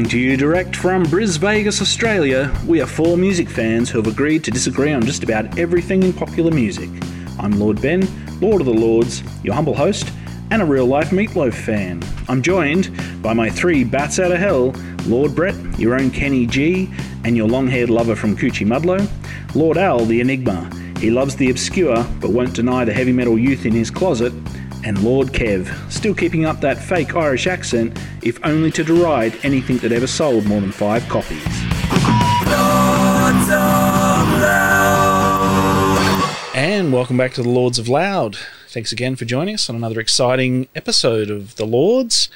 Coming to you direct from Bris Vegas, Australia, we are four music fans who have agreed to disagree on just about everything in popular music. I'm Lord Ben, Lord of the Lords, your humble host, and a real life Meatloaf fan. I'm joined by my three bats out of hell Lord Brett, your own Kenny G, and your long haired lover from Coochiemudlo, Lord Al, the Enigma. He loves the obscure but won't deny the heavy metal youth in his closet, and Lord Kev, still keeping up that fake Irish accent, if only to deride anything that ever sold more than five copies. And welcome back to the Lords of Loud. Thanks again for joining us on another exciting episode of The Lords.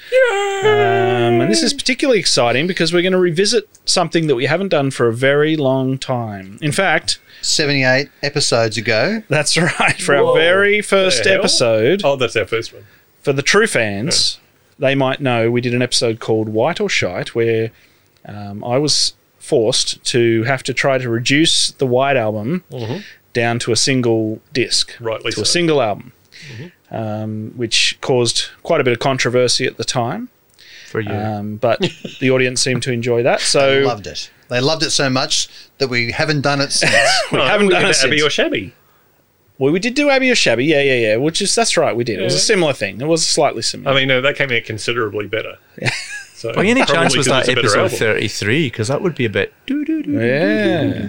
Um, and this is particularly exciting because we're going to revisit something that we haven't done for a very long time. In fact, 78 episodes ago. that's right. For our very first episode, Oh, that's our first one. for the true fans, they might know we did an episode called White or Shite where um, I was forced to have to try to reduce the White album down to a single disc, Rightly to a single album, um, which caused quite a bit of controversy at the time. for you. Um, but the audience seemed to enjoy that, so Loved it. They loved it so much that we haven't done it since. we Oh, haven't we done did it Abbey since. or Shabby. Well, we did do Abbey or Shabby, yeah, yeah, yeah. Which is that's right, we did. It was a similar thing. It was slightly similar. I mean, no, that came out considerably better. Yeah. So well, any chance was that it's a better episode 33? Because that would be a bit. Yeah.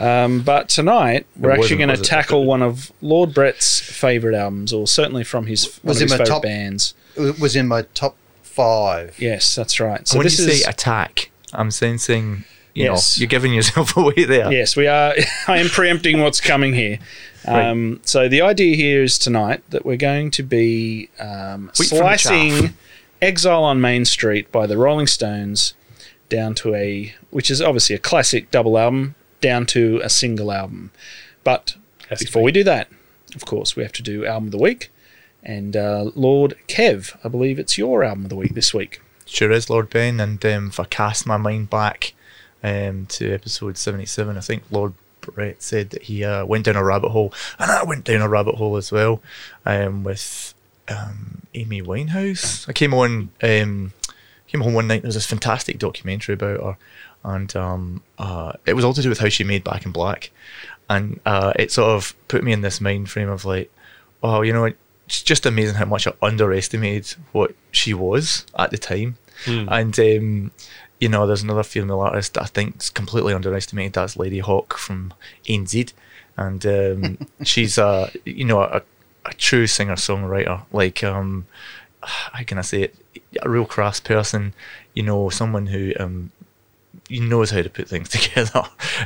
Um, but tonight we're actually going to tackle one of Lord Brett's favourite albums, or certainly from his one Was of his my favourite top- bands. it was in my top five. Yes, that's right. And So when this you is say attack, I'm sensing, you Yes. know, you're giving yourself away there. yes, we are. I am preempting what's coming here. Um, So the idea here is tonight that we're going to be um, Wheat from the slicing "Exile on Main Street" by the Rolling Stones down to a, which is obviously a classic double album, down to a single album. But Has before be. we do that, of course, we have to do album of the week. And uh, Lord Kev, I believe it's your album of the week this week. Sure is, Lord Ben. And um, if I cast my mind back um, to episode 77, I think Lord Brett said that he uh, went down a rabbit hole, and I went down a rabbit hole as well um, with um, Amy Winehouse. I came on, um, came home one night. There was this fantastic documentary about her, and um, uh, it was all to do with how she made Back in Black, and uh, it sort of put me in this mind frame of like, oh, you know, it's just amazing how much I underestimated what she was at the time, and um, you know, there's another female artist that I think's completely underestimated. That's Ladyhawke from ANZ, and um, she's a you know a, a true singer songwriter. Like um, how can I say it? A real crafts person. You know, someone who um, knows how to put things together.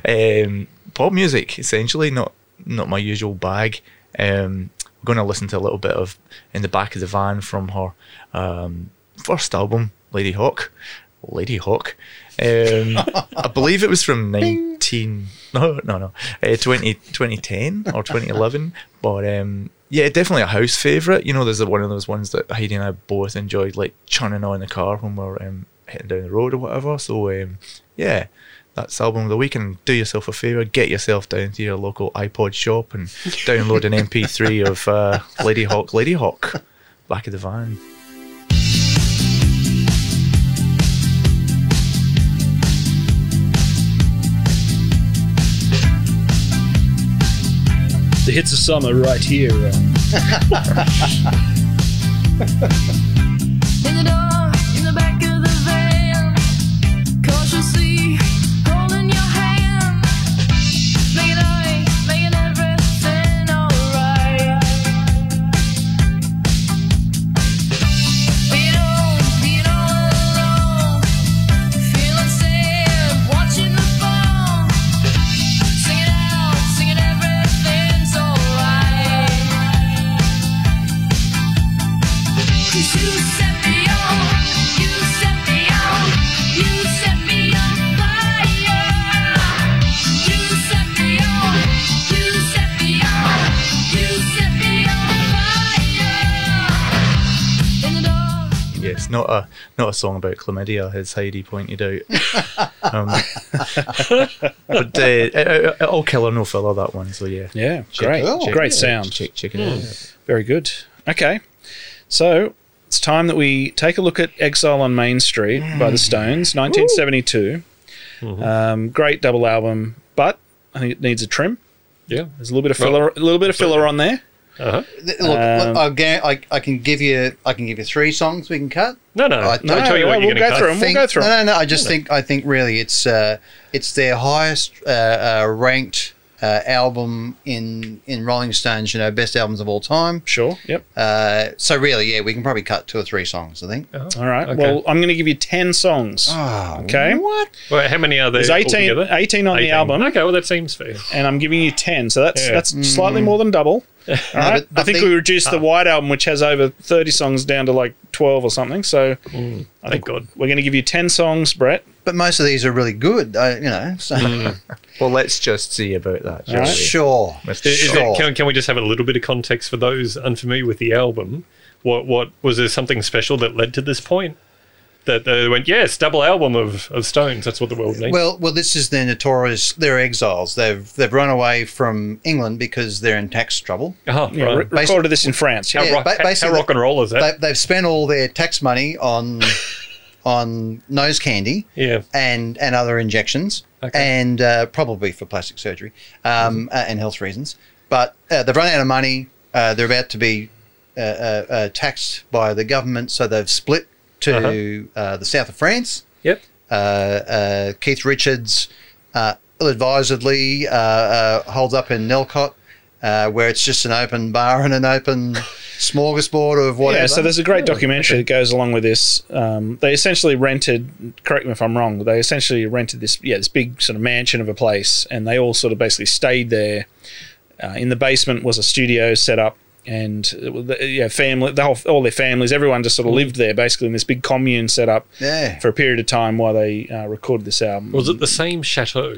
Um, pop music, essentially, not not my usual bag. Um, we're going to listen to a little bit of in the back of the van from her um, first album, Ladyhawke. Lady Hawk. Um, I believe it was from 19 no no no uh, 20, 2010 or 2011 but um, yeah definitely a house favourite you know there's one of those ones that Heidi and I both enjoyed like churning on in the car when we're um, heading down the road or whatever. So um, yeah that's album of the week. And do yourself a favour get yourself down to your local iPod shop and download an MP3 of uh, Ladyhawke Lady Hawk back of the van. The hits of summer right here. not a not a song about chlamydia, as Heidi pointed out. um, but uh, it, it, all killer, no filler. That one. So yeah, yeah, great, Oh, great yeah. sound. check check it out. Very good. Okay, so it's time that we take a look at Exile on Main Street by the Stones, 1972. Um, great double album, but I think it needs a trim. Yeah. There's a little bit of filler, a little bit of filler on there. Uh-huh. Look, Um, I, ga- I, I can give you I can give you three songs we can cut. No, no. I- I'll no, tell you no, what we'll go going to through cut. 'em. We'll go through no, 'em. no, no. I just think I think really it's uh, it's their highest uh, uh, ranked uh, album in in Rolling Stones. You know, best albums of all time. Sure. Yep. Uh, so really, yeah, we can probably cut two or three songs. I think. All right. Okay. Well, I'm going to give you 10 songs. Oh, Okay. What? Well, how many are there? There's 18, altogether? 18 on the album, Okay, well, that seems fair. and I'm giving you 10. So that's Yeah. that's slightly more than double. All right. but- but I think the- we reduced the White album, which has over 30 songs, down to like 12 or something. So I Thank think God. we're going to give you 10 songs, Brett. But most of these are really good. Uh, you know. So Well, let's just see about that. shall All right. we? sure. Mr. Is Sure. it, can, can we just have a little bit of context for those unfamiliar with the album? What what was there something special that led to this point? That they went, yes, double album of, of Stones. That's what the world needs. Well, well, this is their notorious. They're exiles. They've they've run away from England because they're in tax trouble. oh, Yeah, right. re- recorded this in France. how, Yeah. yeah, rock, ba- how- how rock and roll is that? They, they've spent all their tax money on on nose candy yeah. and and other injections, Okay. and uh, probably for plastic surgery um, uh, and health reasons. But uh, they've run out of money. Uh, they're about to be uh, uh, uh, taxed by the government, so they've split to uh the south of France. Yep. uh, uh, Keith Richards, uh, ill-advisedly, uh, uh, holds up in Nellcôte, uh, where it's just an open bar and an open smorgasbord of whatever. Yeah, so there's a great documentary that goes along with this. Um, they essentially rented. Correct me if I'm wrong. They essentially rented this, yeah, this big sort of mansion of a place, and they all sort of basically stayed there. Uh, in the basement was a studio set up, and it was the- yeah, family, the whole, all their families, everyone just sort of lived there, basically in this big commune set up yeah. for a period of time while they uh, recorded this album. Was it the same chateau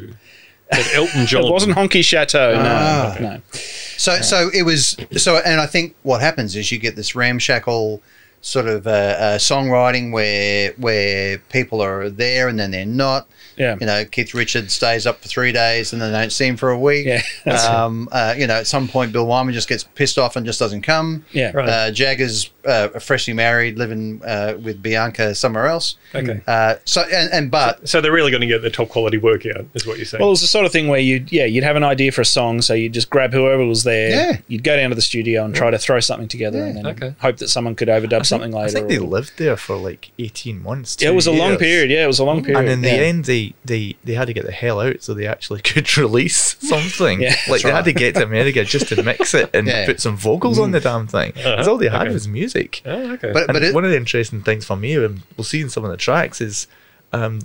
that Elton John? It wasn't Honky Chateau. No, Ah. no. So, so it was. So, and I think what happens is you get this ramshackle sort of uh, uh, songwriting where where people are there and then they're not. Yeah. You know, Keith Richards stays up for three days and then they don't see him for a week. Yeah, that's it. Um, uh, you know, at some point, Bill Wyman just gets pissed off and just doesn't come. Yeah. Right. Uh, Jagger's uh, freshly married, living uh, with Bianca somewhere else. Okay. Uh, so and, and but So they're really going to get the top quality work out, is what you're saying. Well, it was the sort of thing where you'd yeah you'd have an idea for a song, so you'd just grab whoever was there. Yeah. You'd go down to the studio and try to throw something together, and then okay. hope that someone could overdub I something think, later. I think they or- lived there for like 18 months. Yeah, it two was a long period. Yeah, it was a long period. And in the yeah. end, they, they, they had to get the hell out so they actually could release something. Yeah, like they right. had to get to America just to mix it and Yeah. put some vocals on the damn thing. Because Uh-huh, all they had okay. was music. oh, okay. but but it, one of the interesting things for me, and we'll see in some of the tracks, is um,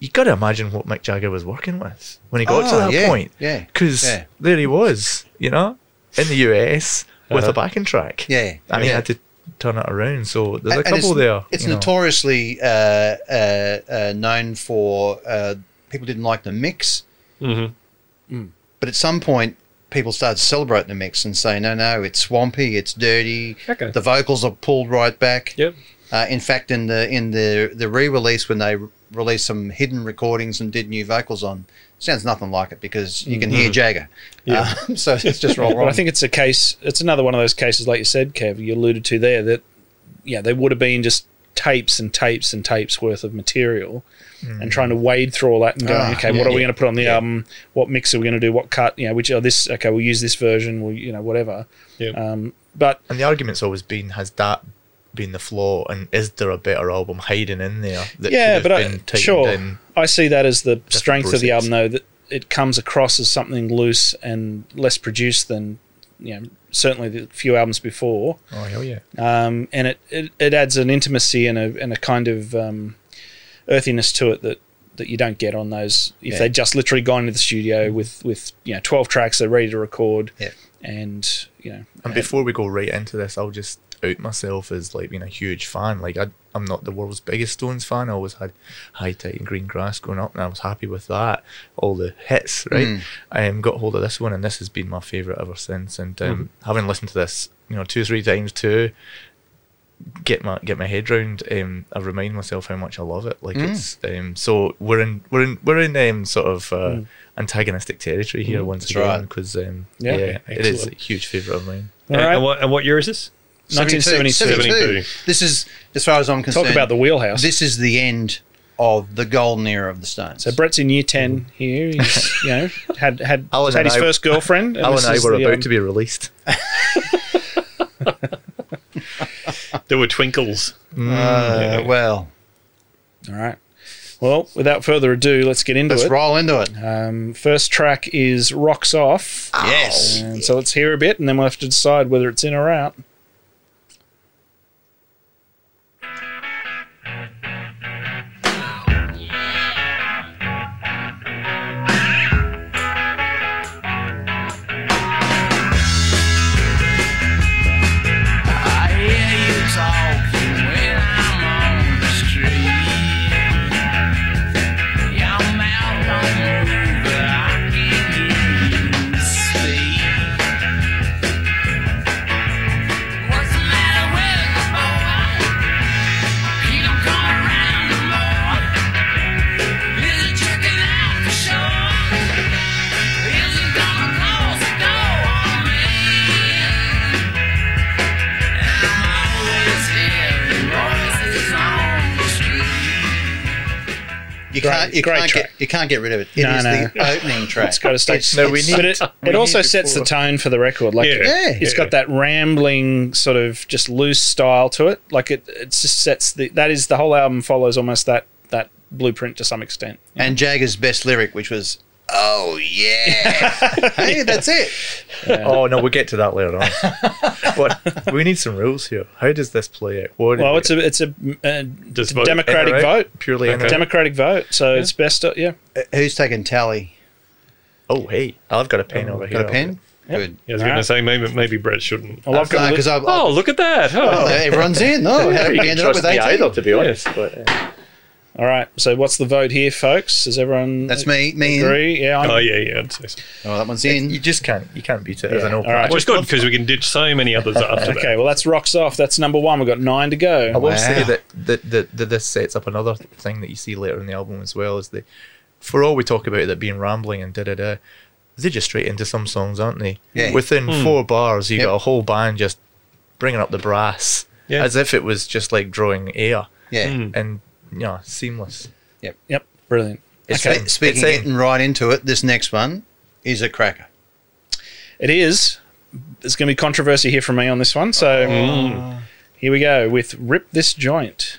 you got to imagine what Mick Jagger was working with when he got to Oh, that yeah, point. yeah, Because there he was, you know, in the US with Uh-huh. a backing track. Yeah, And he yeah. had to turn it around. So there's a and- and couple it's, there. It's notoriously uh, uh, uh, known for uh, people didn't like the mix, hmm but at some point people started celebrating the mix and say, no, no, it's swampy, it's dirty. Okay. The vocals are pulled right back. Yep. Uh, in fact, in the in the the re-release when they re- released some hidden recordings and did new vocals on, sounds nothing like it because you can hear Jagger. Yeah. Uh, so it's just all But wrong. I think it's a case. It's another one of those cases, like you said, Kev. You alluded to there that yeah, there would have been just tapes and tapes and tapes worth of material, and trying to wade through all that and going, Ah, okay, yeah, what are we going to put on the yeah. album? What mix are we going to do? What cut? You know, which oh, this okay, we'll use this version. We'll you know whatever. Yeah. Um, but And the argument's always been has that been the flaw, and is there a better album hiding in there that yeah, but I, sure, in? I see that as the strength of the album, though that it comes across as something loose and less produced than you know certainly the few albums before. Oh hell yeah! um, and it, it, it adds an intimacy and a, and a kind of um, earthiness to it that, that you don't get on those if Yeah. they just literally gone into the studio with, with you know 12 tracks they're ready to record Yeah. and you know And before we go right into this, I'll just out myself as like being a huge fan. Like I, I'm not the world's biggest Stones fan. I always had High Tide and Green Grass growing up, and I was happy with that. All the hits, right? I um, got hold of this one, and this has been my favorite ever since. And um, having listened to this, you know, two or three times too, get my get my head round. Um, I remind myself how much I love it. Like it's um, so we're in we're in we're in um, sort of uh, antagonistic territory here once That's again right. because um, Yeah. yeah, it is a huge favorite of mine. All and, right. and what, and what year is this? 1972. 72. This is, as far as I'm concerned, Talk about the wheelhouse. This is the end of the golden era of the Stones. so Brett's in year ten here. He's you know had had had and his I- first girlfriend. Alan this and I were about um, to be released. There were twinkles. uh, well, All right. Well, without further ado, let's get into it. let's roll into it. Um, first track is "Rocks Off," yes. and so let's hear a bit, and then we'll have to decide whether it's in or out. Can't. You great can't track. get. You can't get rid of it. It is No, no. the opening track. It's got to stay. It's- No, we need- but it, we it also need sets the tone for the record. Like, Yeah. Yeah. it's got that rambling sort of just loose style to it. Like it, it just sets the. That is the whole album follows almost that that blueprint to some extent. and Jagger's best lyric, which was, "Oh yeah, hey, that's it." Oh no, we'll get to that later on. but we need some rules here. How does this play out? What Well, it's a it's a, uh Just vote. democratic In vote. purely in or? Democratic vote. So it's best. To, yeah. Uh, Who's taking tally? Oh hey, I've got a pen over here. Got a pen? Good. Yeah, I was going right. to say maybe maybe Brett shouldn't. Well, I've got a Because li- I've, Oh, look at that! oh, Oh, everyone's in. Oh, how did we end up with 18? to be honest. But, uh, all right. So what's the vote here, folks? Does everyone That's me. Me. in. agree? Yeah. I'm, oh yeah, yeah. I'd say so. Oh, that one's in. you just can't you can't beat it as Yeah, an open. all right. Which is good because we can ditch so many others after that. Okay. Well, that's rocks off. That's number one. We've got nine to go. I will Wow. say that, that, that, that this sets up another thing that you see later in the album as well is the for all we talk about it being rambling and da da da, they're just straight into some songs, aren't they? Yeah. Within four bars, you Yep. got a whole band just bringing up the brass Yeah. as if it was just like drawing air Yeah. Mm. and you know seamless. Yep. Yep. Brilliant. It's Okay. in. Speaking It's in. getting right into it, this next one is a cracker. It is. There's going to be controversy here from me on this one. So Oh. here we go with Rip This Joint.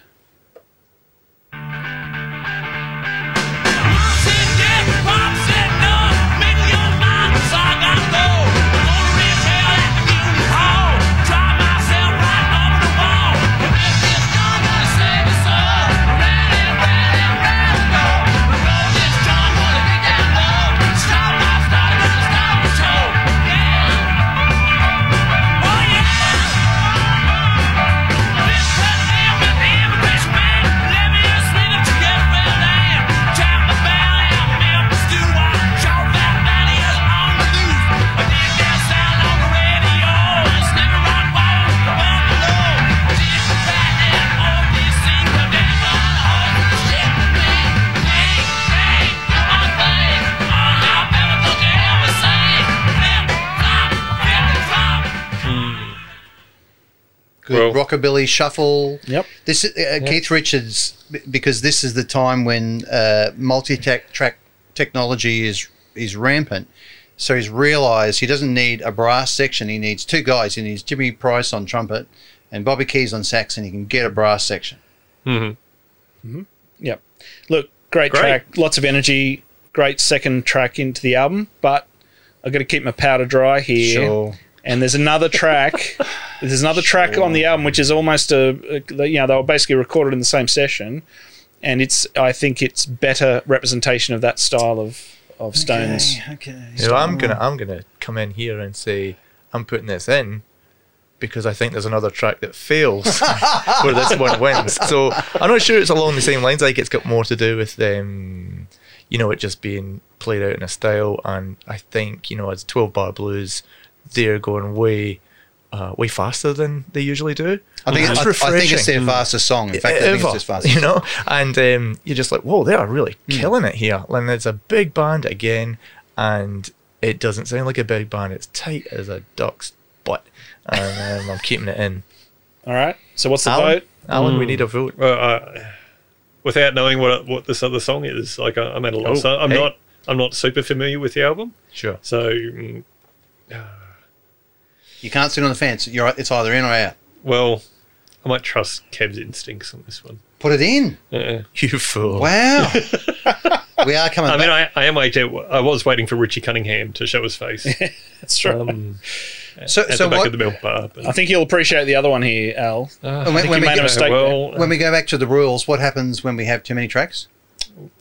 Rockabilly shuffle. Yep. This is uh, Keith Richards because this is the time when uh, multi-track track technology is is rampant. So he's realised he doesn't need a brass section. He needs two guys. He needs Jimmy Price on trumpet and Bobby Keys on sax, and he can get a brass section. mm-hmm Yep. Look, great, Great. track, lots of energy, great second track into the album, but I've got to keep my powder dry here. Sure. And there's another track. there's another track on the album which is almost a, a- you know, they were basically recorded in the same session, and it's I think it's better representation of that style of of Stones. Okay. You know, I'm gonna I'm gonna come in here and say I'm putting this in because I think there's another track that fails where this one wins. So I'm not sure it's along the same lines. I think it's got more to do with um, you know, it just being played out in a style, and I think you know, as 12 bar blues, they're going way. Uh, way faster than they usually do. I think, It's I, I think it's their fastest song. In fact, I think it's Ever, their fastest. you know, and um, you're just like, whoa, they are really Hmm. killing it here. And it's a big band again, and it doesn't sound like a big band. It's tight as a duck's butt, and um, I'm keeping it in. All right. So what's the Alan, vote? Alan, we need a vote. Well, uh, without knowing what what this other song is, like I, I'm at a loss. Oh, I'm hey. not I'm not super familiar with the album, Sure. so mm, You can't sit on the fence. You're it's either in or out. well, I might trust Kev's instincts on this one. Put it in. Uh, You fool. Wow. we are coming I mean, back. I, I am waiting. I was waiting for Richie Cunningham to show his face That's true. um, so, at so the back what, of the milk bar. But, I think you'll appreciate the other one here, Al. Uh, when- think when you we made a mistake. Well, when we go back to the rules, what happens when we have too many tracks?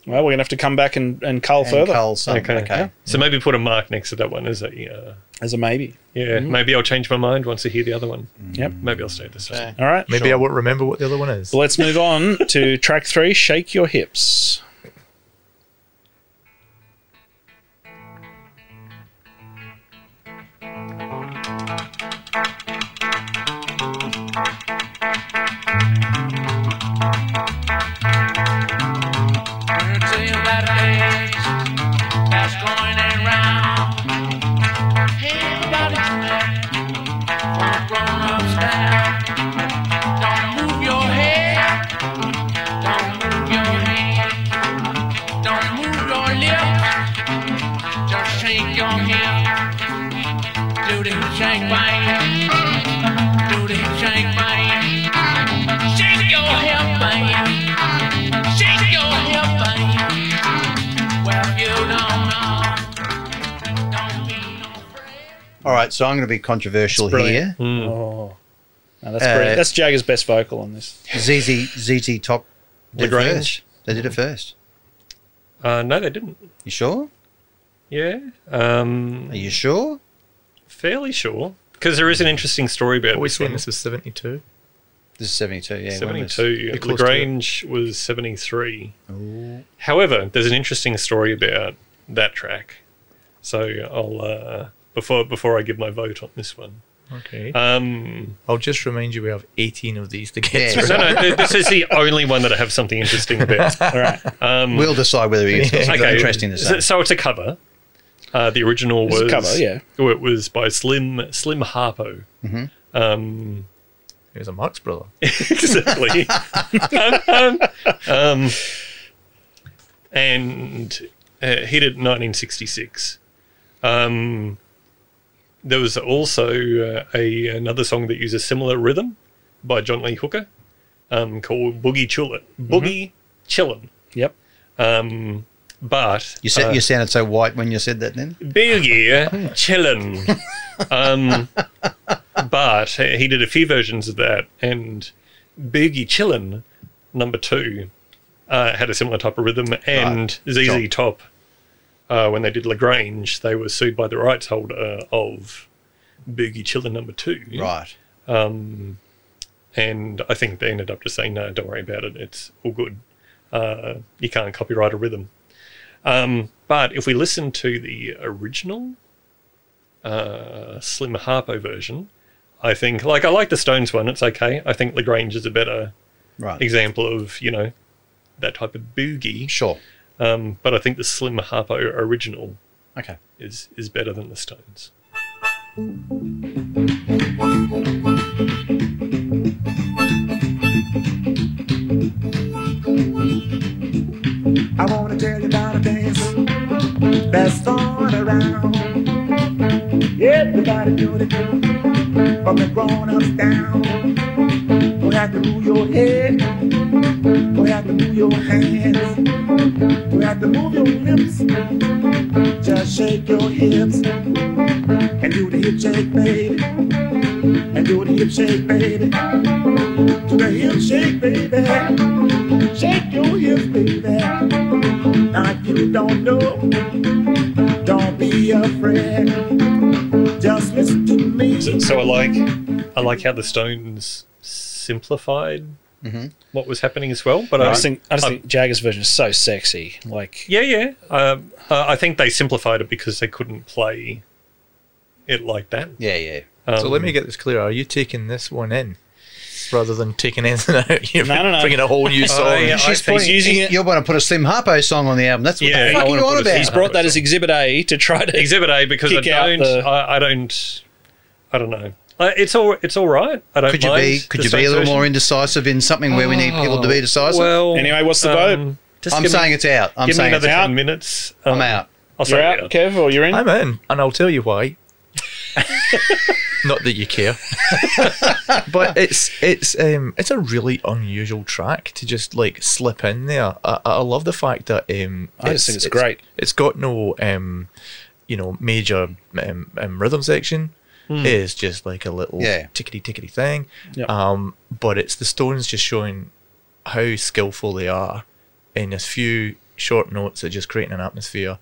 Well, we're gonna have to come back and, and cull And further Carl some. Okay. Okay. so maybe put a mark next to that one as a uh, as a maybe. yeah. Maybe I'll change my mind once I hear the other one. Yep. Maybe I'll stay the same. Okay. All right. Maybe I won't remember what the other one is. Let's move on to track three. Shake your hips. All right. So I'm going to be controversial That's here. brilliant. Oh, no, that's Uh, brilliant. That's Jagger's best vocal on this. ZZ ZZ Top did it La Grange. first. They did it first. Uh, no, they didn't. You sure? Yeah. Um, Are you sure? fairly sure because there is an interesting story about Are we this saying one. this was 72? This is 72. Yeah. one was- 72. Be close La Grange was 73. However, there's an interesting story about that track. So I'll uh, before before I give my vote on this one. Okay. Um, I'll just remind you we have 18 of these to get Yeah. through. no, no, this is the only one that I have something interesting about. All right. Um, We'll decide whether it's okay, interesting to so, say. so it's a cover. Uh, the original It's a was cover, yeah. It was by Slim Slim Harpo. Mhm. Um, He was a Marx brother. exactly. um, um, and uh, he did 1966. Um, there was also uh, a another song that used a similar rhythm by John Lee Hooker um, called Boogie Chillin'. Boogie Chillin'. Yep. Um, but You said uh, you sounded so white when you said that. Then Boogie Chillin'. um, but he did a few versions of that, and Boogie Chillin' number two uh, had a similar type of rhythm, and ZZ Sure. Top. Uh, when they did La Grange, they were sued by the rights holder of Boogie Chillin' number two. right. Um, and I think they ended up just saying, no, don't worry about it. It's all good. Uh, you can't copyright a rhythm. Um, but if we listen to the original uh, Slim Harpo version, I think, like, I like the Stones one. It's okay. I think La Grange is a better Right. example of, you know, that type of boogie. Sure. Um, but I think the Slim Harpo original Okay. is is better than the Stones. I wanna tell you about a dance that's on around. Everybody do it, from the grown-ups down. Don't have to move your head, don't have to move your hands, don't have to move your lips. Just shake your hips and do the hip shake, baby, and do the hip shake, baby. Do the hip shake, baby. Shake your hips, baby. Now if you don't know, don't be afraid. Just listen to me. So, so I like I like how the Stones simplified Mhm. what was happening as well. But I I, just think I just I- think Jagger's version is so sexy. Like yeah, yeah. Um, uh, I think they simplified it because they couldn't play it like that. Yeah. Yeah. Um, So let me get this clear. Are you taking this one in rather than taking anything out? You're No, no, no. bringing a whole new song. yeah, I She's think- putting, using it- You're going to put a Slim Harpo song on the album? That's what Yeah, the fuck you on about? he's brought that as Exhibit A to try to Exhibit A because I Kick out don't the- I, I don't I don't know. Uh, it's all it's all right. I don't Could you mind be could you be a little more indecisive in something where we need people to be decisive? Well, Anyway, what's the vote? Just I'm give me- saying it's out. I'm give me saying another it's out. ten minutes. I'm Um, out. I'll You're say out, Kev, or you're in? I'm in, and I'll tell you why. Not that you care, but it's it's um it's a really unusual track to just like slip in there. I, I love the fact that um I just think it's great. It's got no um you know major um, um rhythm section. It is just like a little Yeah. tickety tickety thing. Yep. Um, but it's the Stones just showing how skillful they are in a few short notes at just creating an atmosphere.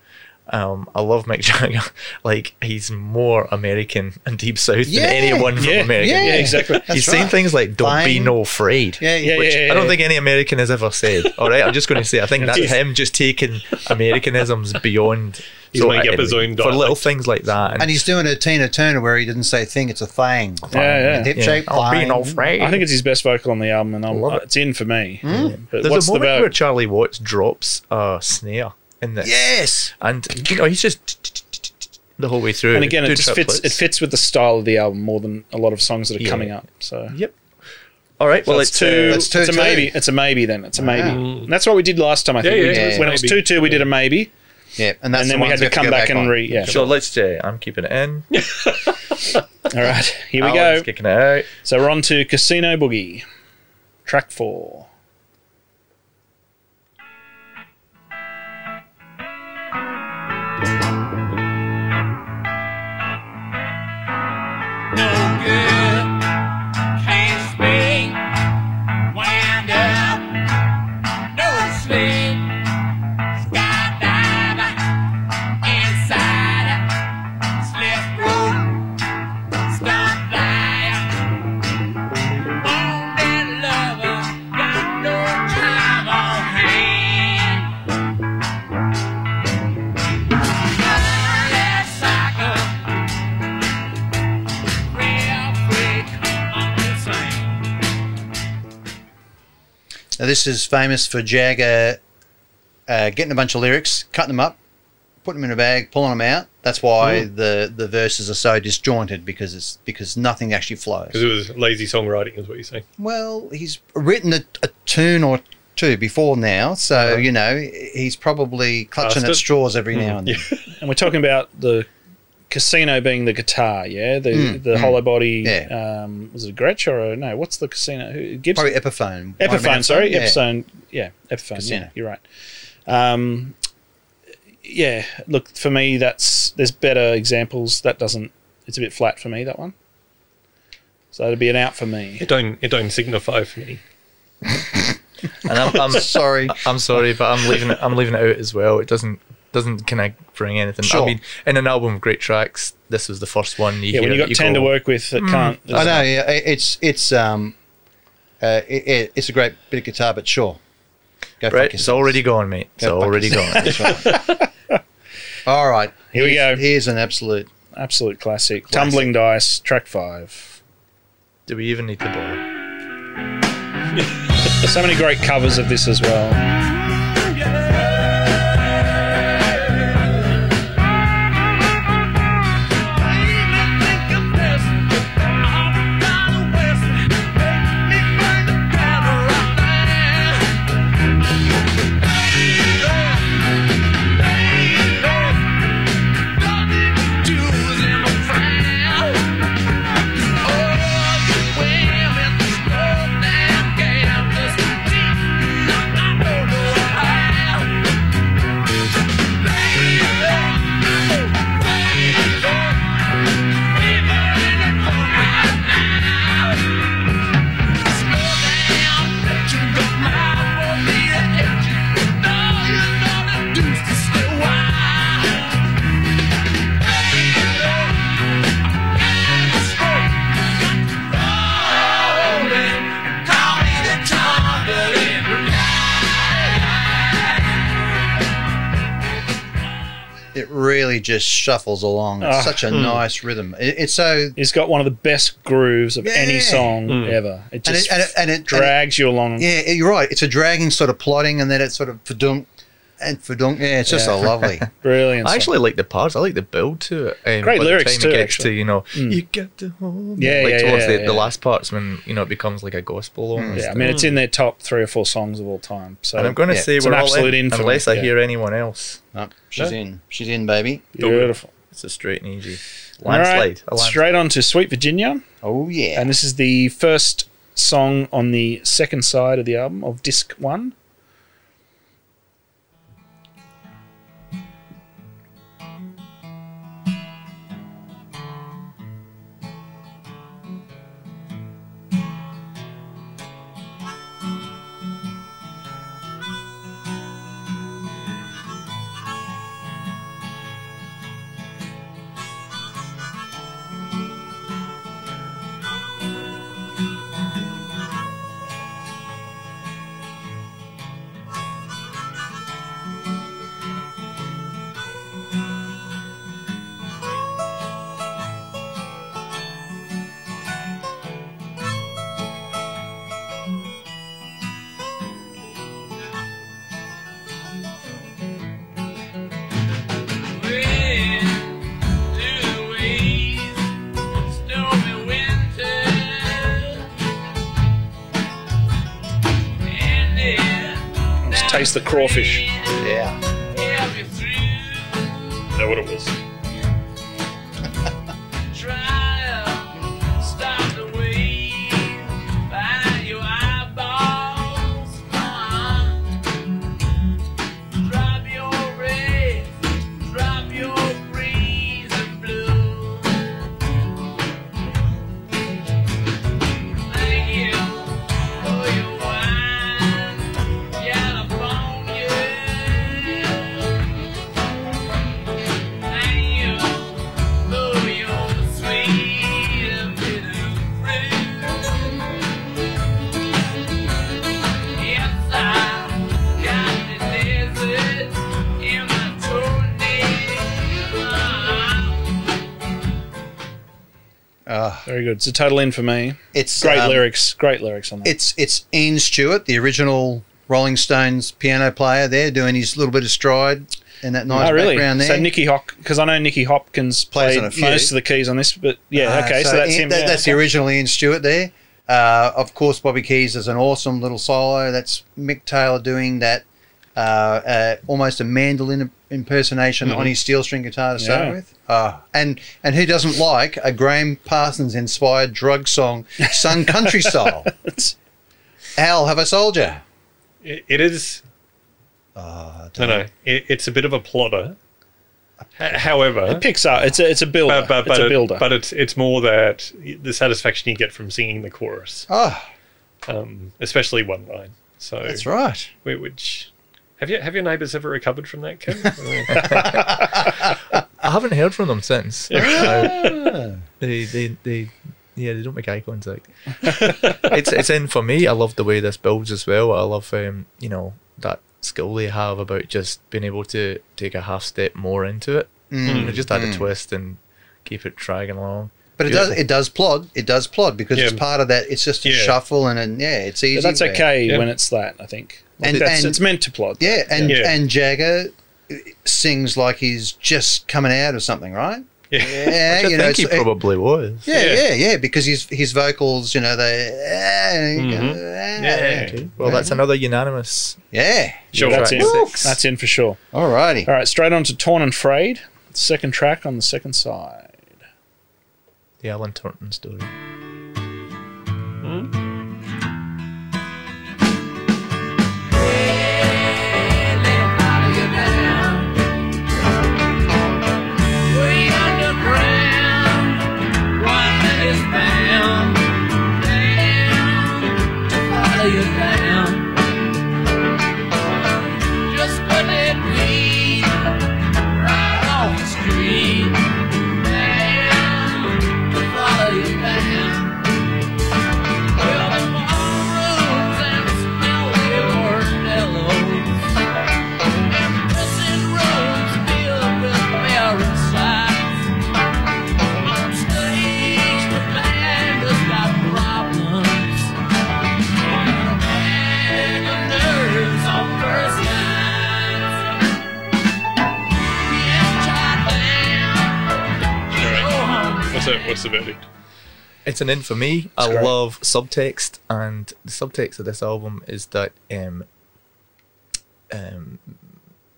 Um, I love Mick Jagger. like he's more American and deep south Yeah. than anyone from Yeah, America. yeah, Yeah, exactly. That's he's saying things like "Don't be no afraid." Yeah, Yeah, which- yeah, yeah. I don't think any American has ever said. All right, I'm just going to say I think that's him just taking Americanisms beyond. He's making up uh, his own for little things like that. And he's doing a Tina Turner where he didn't say thing, it's a thing. Yeah, yeah. Hip yeah, shape, "Don't be fine. no. I think it's his best vocal on the album, and I'm, Love uh, it. it's in for me. Hmm? But There's what's a the moment where? Charlie Watts drops a snare in this. Yes. and you know he's just the whole way through. And again, it doing just fits. It fits with the style of the album more than a lot of songs that are Yeah. coming up. So. Yep. All right. Well, Well, it's it's two. Uh, that's two, it's a two. maybe. It's a maybe. Then it's a maybe. Ah. And that's what we did last time. I think Yeah, we yeah, did, yeah. when it was Maybe. two two, we did a maybe, Yeah, and that's and then the we had to come go back and on. re. Yeah. Sure, let's. Uh, I'm keeping it in. All right, here we Alan's go. Kicking it out. So we're on to Casino Boogie, track four. Now, this is famous for Jagger uh, getting a bunch of lyrics, cutting them up, putting them in a bag, pulling them out. That's why the, the verses are so disjointed because it's because nothing actually flows. because it was lazy songwriting, is what you're saying. Well, he's written a, a tune or two before now, so you know he's probably clutching at straws every now and then. And we're talking about the casino being the guitar, yeah, the Mm, the mm. hollow body. Yeah. Um, was it a Gretsch or a, no? What's the casino? Who, Gibson. Probably Epiphone. Epiphone, sorry, Yeah. Epiphone. Yeah, Epiphone. Casino. Yeah, you're right. Um, yeah, look for me. That's there's better examples. That doesn't. It's a bit flat for me. That one. So it'd be an out for me. It don't it don't signify for me. And I'm, I'm Sorry. I'm sorry, but I'm leaving it. I'm leaving it out as well. It doesn't doesn't kind of bring anything. Sure. I mean, in an album of great tracks, this was the first one. You Yeah, hear when you that got ten to work with, that can't. I know. Yeah, it's it's um, uh, it, it, it's a great bit of guitar, but sure. Go fuck Right, it's yourselves. already gone, mate. It's Go fuck already gone. right. All right. Here we go. Here's an absolute. Absolute classic. Tumbling Dice, track five. Do we even need to bother? There's so many great covers of this as well. Just shuffles along. It's Ah. such a nice rhythm. It, it's so. It's got one of the best grooves of any Yeah. song ever. It And just it, and it, and it, and it- drags you along. Yeah, you're right. It's a dragging sort of plotting, and then it's sort of fadum, And for Dunk, yeah, it's just Yeah. so lovely. Brilliant. I song. actually like the parts. I like the build to it. Um, Great by lyrics the time too, it gets actually. to you know, Mm. you get to hold me. Yeah, like yeah, towards yeah, the, yeah. the last parts when you know it becomes like a gospel almost. Yeah, I mean, it's in their top three or four songs of all time. So and I'm going to yeah, say it's we're an all absolute in, in unless I yeah. hear anyone else. No, she's in. She's in, baby. beautiful. It's a straight and easy All right, landslide. A landslide. straight on to Sweet Virginia, Oh yeah. and this is the first song on the second side of the album of disc one. Taste the crawfish. yeah. Good. It's a total in for me. it's Great um, lyrics. Great lyrics on that. It's it's Ian Stewart, the original Rolling Stones piano player, there doing his little bit of stride in that nice oh, really? background there. So Nicky Hop, because I know Nicky Hopkins Plays played on a few. most of the keys on this, but yeah, Uh, okay, so, that's Ian- him. that- yeah, that's the original Ian Stewart there. Uh, of course, Bobby Keys is an awesome little solo. That's Mick Taylor doing that uh, uh, almost a mandolin impersonation on his steel string guitar to start Mm-hmm. With. Uh, and and who doesn't like a Gram Parsons inspired drug song, sung Country Style? It's- Al, have I sold you? It, it is. Uh, No, no. It, it's a bit of a plotter. However, It picks up. It's a it's a builder. but, but, but, it's a it- builder. but it's it's more that the satisfaction you get from singing the chorus, Oh, um, especially one line. So that's right. Which have you have your neighbours ever recovered from that, Kev? I haven't heard from them since. Uh, Ah. they, they, they, yeah, they don't make eye contact. it's it's in for me. I love the way this builds as well. I love um, you know that skill they have about just being able to take a half step more into it. Mm. You know, just add a twist and keep it dragging along. But it Beautiful. does it does plod. It does plod because it's part of that. It's just a Yeah. shuffle and, and yeah, it's easy. But that's okay Yeah. when it's that. I think. And- that's, and- it's meant to plod. Yeah, and Yeah. and Jagger sings like he's just coming out of something, right? yeah. Yeah, Which I you know, think he probably was. yeah, Yeah. yeah, yeah, because his his vocals, you know, they. Mhm. Yeah. Okay. Well, that's another unanimous. yeah. Sure. That's in. six. That's in for sure. Alrighty. All right, straight on to Torn and Frayed. Second track on the second side. The Alan Turton story. Way So, what's the verdict? It's an in for me. I great. love subtext, and the subtext of this album is that um, um,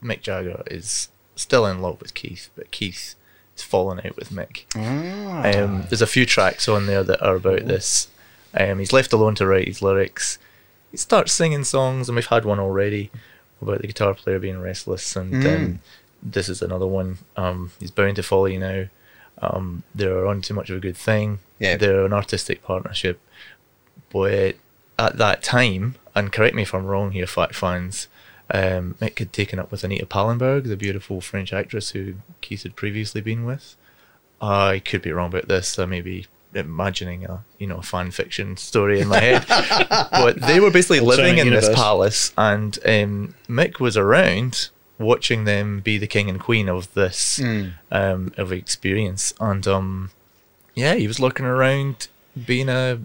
Mick Jagger is still in love with Keith, but Keith is falling out with Mick. Um, there's a few tracks on there that are about this. Um, he's left alone to write his lyrics. He starts singing songs, and we've had one already about the guitar player being restless, and um, this is another one. Um, he's bound to follow you now. Um, they're on too much of a good thing. Yeah. They're an artistic partnership. But at that time, and correct me if I'm wrong here, fact fans, um, Mick had taken up with Anita Pallenberg, the beautiful French actress who Keith had previously been with. I could be wrong about this. I may be imagining a you know fan fiction story in my head, but they were basically living in universe. this palace, and um, Mick was around watching them be the king and queen of this um, of experience, and um, yeah, he was looking around being a,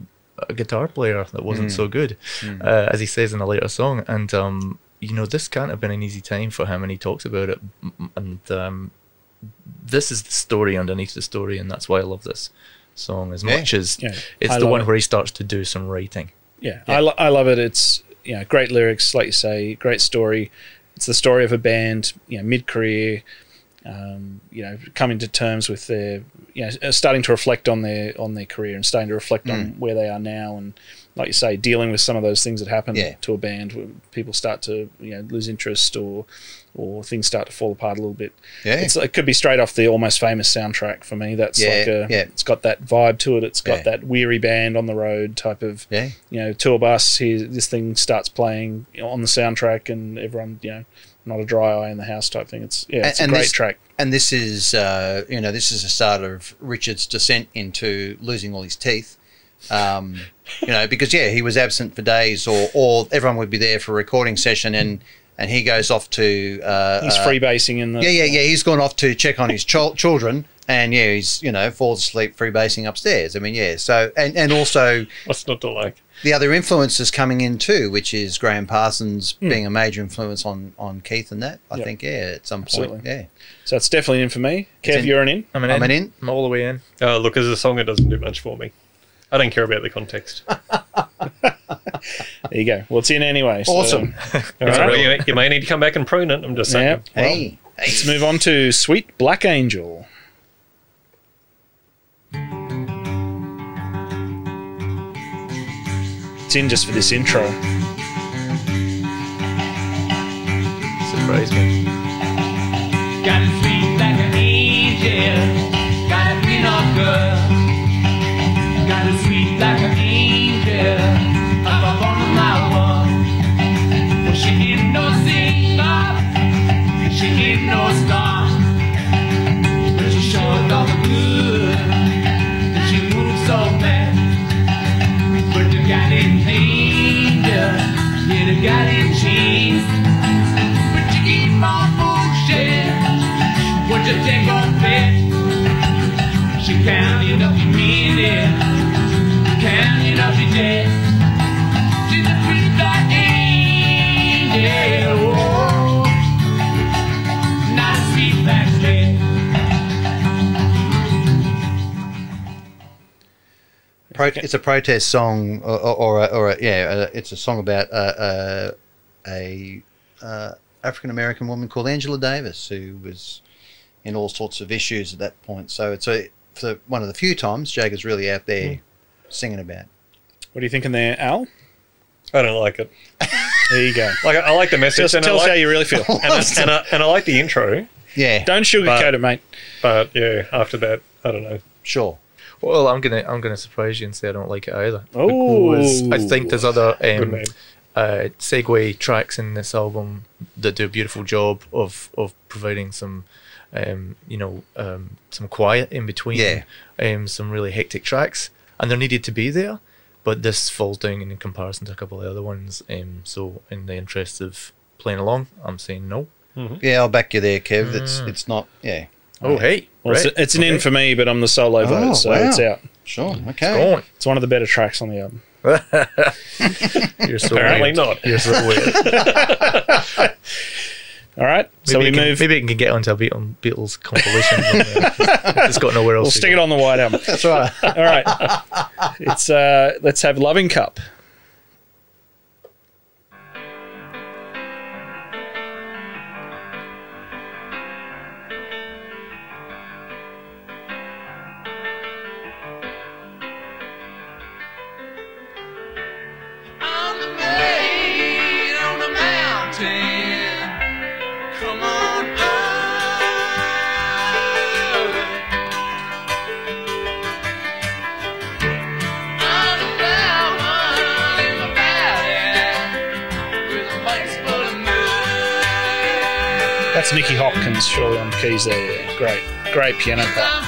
a guitar player that wasn't so good, uh, as he says in a later song, and um, you know this can't have been an easy time for him, and he talks about it, and um, this is the story underneath the story, and that's why I love this song as Yeah. much as Yeah. it's I the one it. where he starts to do some writing. Yeah, I, lo- I love it. It's you know great lyrics, like you say, great story. It's the story of a band, you know, mid career, um, you know, coming to terms with their, you know, uh, starting to reflect on their on their career and starting to reflect on where they are now, and like you say, dealing with some of those things that happen Yeah. to a band people start to you know lose interest or or things start to fall apart a little bit. Yeah. It's, it could be straight off the almost famous soundtrack for me. That's Yeah, like a, yeah. it's got that vibe to it. It's got Yeah. that weary band on the road type of Yeah. you know, tour bus. Here, this thing starts playing on the soundtrack, and everyone, you know, not a dry eye in the house type thing. It's yeah, it's And- a great this- track. And this is, uh, you know, this is the start of Richard's descent into losing all his teeth. Um, you know, because yeah, he was absent for days, or or everyone would be there for a recording session, and and he goes off to uh, He's uh, freebasing in the Yeah, yeah, yeah. He's gone off to check on his chil- children, and yeah, he's you know falls asleep freebasing upstairs. I mean, yeah. So and and also What's not to like? the other influences coming in too, which is Gram Parsons Hmm. being a major influence on on Keith and that. I Yep. think yeah, at some point, Absolutely. yeah. So it's definitely in for me. It's Kev, in. you're an in. I'm an I'm in. an in. I'm all the way in. Uh, look, as a song, it doesn't do much for me. I don't care about the context. There you go. Well, it's in anyway. so- Awesome. All right, right. you, you may need to come back and prune it. I'm just saying. Yeah. Well, Hey, let's move on to Sweet Black Angel. It's in just for this intro. Surprise me. Got it sweet like an angel. Got it green on girl. Like an angel. Up. Well, she ain't no singer. She no star. It's a protest song, or, or, or, or a, yeah, uh, it's a song about uh, uh, a uh, African American woman called Angela Davis who was in all sorts of issues at that point. So it's a for one of the few times Jagger's really out there singing about. What are you thinking there, Al? I don't like it. There you go. Like I like the message, Just and, I tell us like, how you really feel. and, I, and, I, and I like the intro. Yeah, Don't sugarcoat But- it, mate. But yeah, after that, I don't know. sure. Well, I'm gonna I'm gonna surprise you and say I don't like it either. Oh. Because I think there's other Good um, man. uh, segue tracks in this album that do a beautiful job of of providing some, um, you know, um, some quiet in between. Yeah. Um, some really hectic tracks, and they're needed to be there. But this falls down in comparison to a couple of the other ones. Um, so in the interest of playing along, I'm saying no. Yeah, I'll back you there, Kev. It's it's not. Yeah. Oh hey, Well, it's, right. it's an in for me, but I'm the solo Oh, vote, so wow. it's out. Sure. Go Okay. on. It's one of the better tracks on the album. You're so Apparently weird. not. You're so weird. All right. So we can, move. Maybe it can get onto a Beatles, Beatles compilation. it's got nowhere else. We'll to stick go. it on the white album. That's right. All right. It's uh, let's have loving cup. That's Nicky Hopkins, surely on keys there. Yeah. Great, great piano part.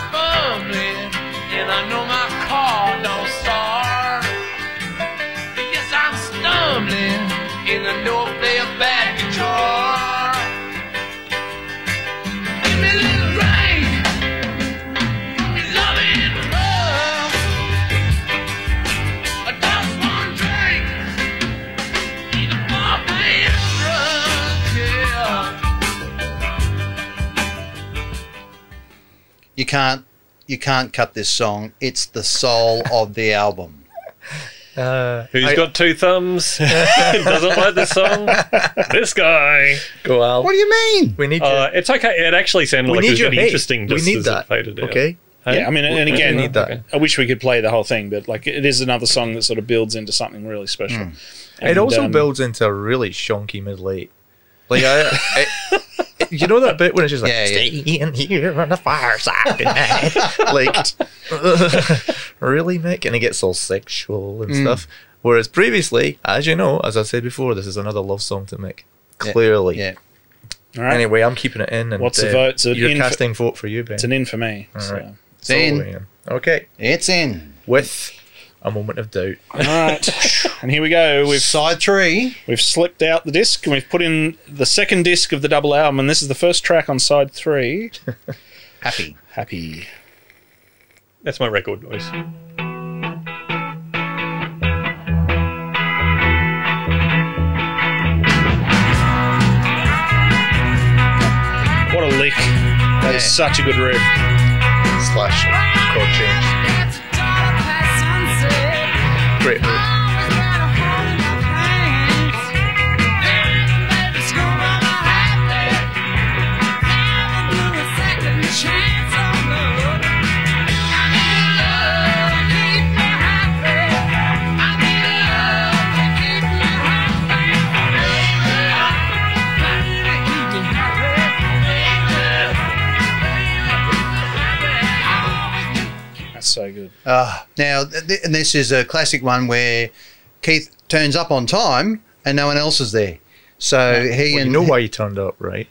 Can't you can't cut this song. It's the soul of the album. Uh, Who's I- got two thumbs? Doesn't like this song. This guy. Go out. What do you mean? We need Uh, it's okay. It actually sounded We like it need was your really hey, interesting. We need as that. It faded out. Okay. Hey? Yeah, I mean, and We again, need that. Okay. I wish we could play the whole thing, but like it is another song that sort of builds into something really special. It And, also um, builds into a really shonky middle eight. Like I, I- you know that bit when it's just like Yeah, yeah. staying here on the fireside tonight. like really, Mick, and it gets all sexual and stuff. Whereas previously, as you know, as I said before, this is another love song to Mick. Clearly. Yeah. All right, Anyway, I'm keeping it in. And What's the uh, vote? So you're in for- casting vote for you, Ben. it's an in for me. All so. right. It's in. So, Ian. Okay. It's in. With a moment of doubt. All right, and here we go. We've Side three. we've slipped out the disc and we've put in the second disc of the double album, and this is the first track on side three. Happy. Happy. That's my record noise. What a lick! That is Yeah. such a good riff. Slash chord change. Great Uh, now, th- th- and this is a classic one where Keith turns up on time and no one else is there. So he Well, you and know why he turned up, right?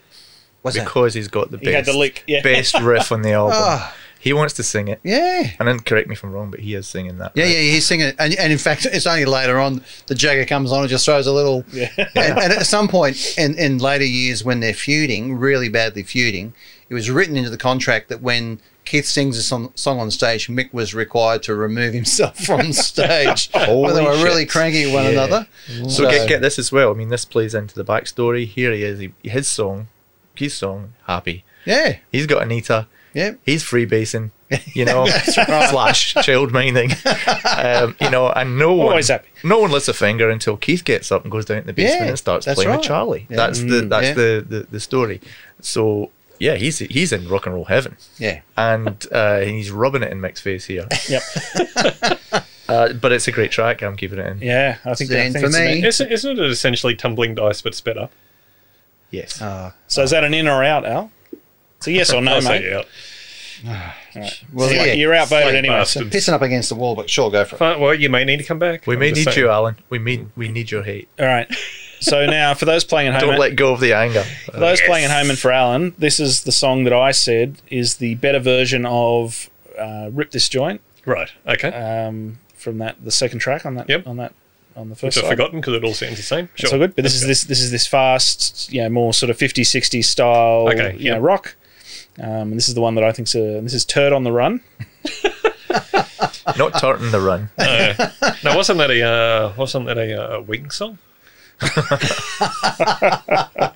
What's that? because he's got the He had best, the lick, yeah. best riff on the album. Ah. He wants to sing it. Yeah. And then correct me if I'm wrong, but he is singing that. Yeah, right? yeah, he's singing, and, and in fact, it's only later on the Jagger comes on and just throws a little. Yeah. And, and at some point in, in later years, when they're feuding, really badly feuding, it was written into the contract that when Keith sings a song, song on stage, Mick was required to remove himself from stage when they Holy were really shit. cranky at one Yeah. another. So, get, get this as well. I mean, this plays into the backstory. Here he is. He, his song, his song, Happy. Yeah, He's got Anita. yeah. He's freebasing, you know, slash child minding. Um, you know, and no one, happy. no one lifts a finger until Keith gets up and goes down to the basement Yeah, and starts playing right. with Charlie. Yeah. That's the Mm, that's yeah. the, the the story. So yeah, he's he's in rock and roll heaven, Yeah. and uh, he's rubbing it in Mick's face here. Yep. Uh, but it's a great track. I'm keeping it in. Yeah, I think, It's I in think for it's me. in. Isn't, isn't it essentially tumbling dice but sped up? Yes. Uh, So is that an in or out, Al? It's a yes or no, I'll mate. out. well, Anyway, yeah, You're outvoted Like anyway. So. bastards. pissing up against the wall, but sure, go for it. Well, you may need to come back. we I'm may need saying. you, Alan. We may we need your hate. All right. So now, for those playing at home, Don't let go of the anger. for those playing at home, and for Alan, this is the song that I said is the better version of uh, "Rip This Joint" Right. Okay. um, from that the second track on that Yep. on that on the Which first I've forgotten because it all sounds the same. Sure. It's all good, but this Let's is go. this this is this fast, you know, more sort of 50s, 60s style, Okay, you know, rock. Um, and this is the one that I think's a this is "Turd on the Run." Not tartan the run. Uh, now, wasn't that a uh, wasn't that a uh, Wing song?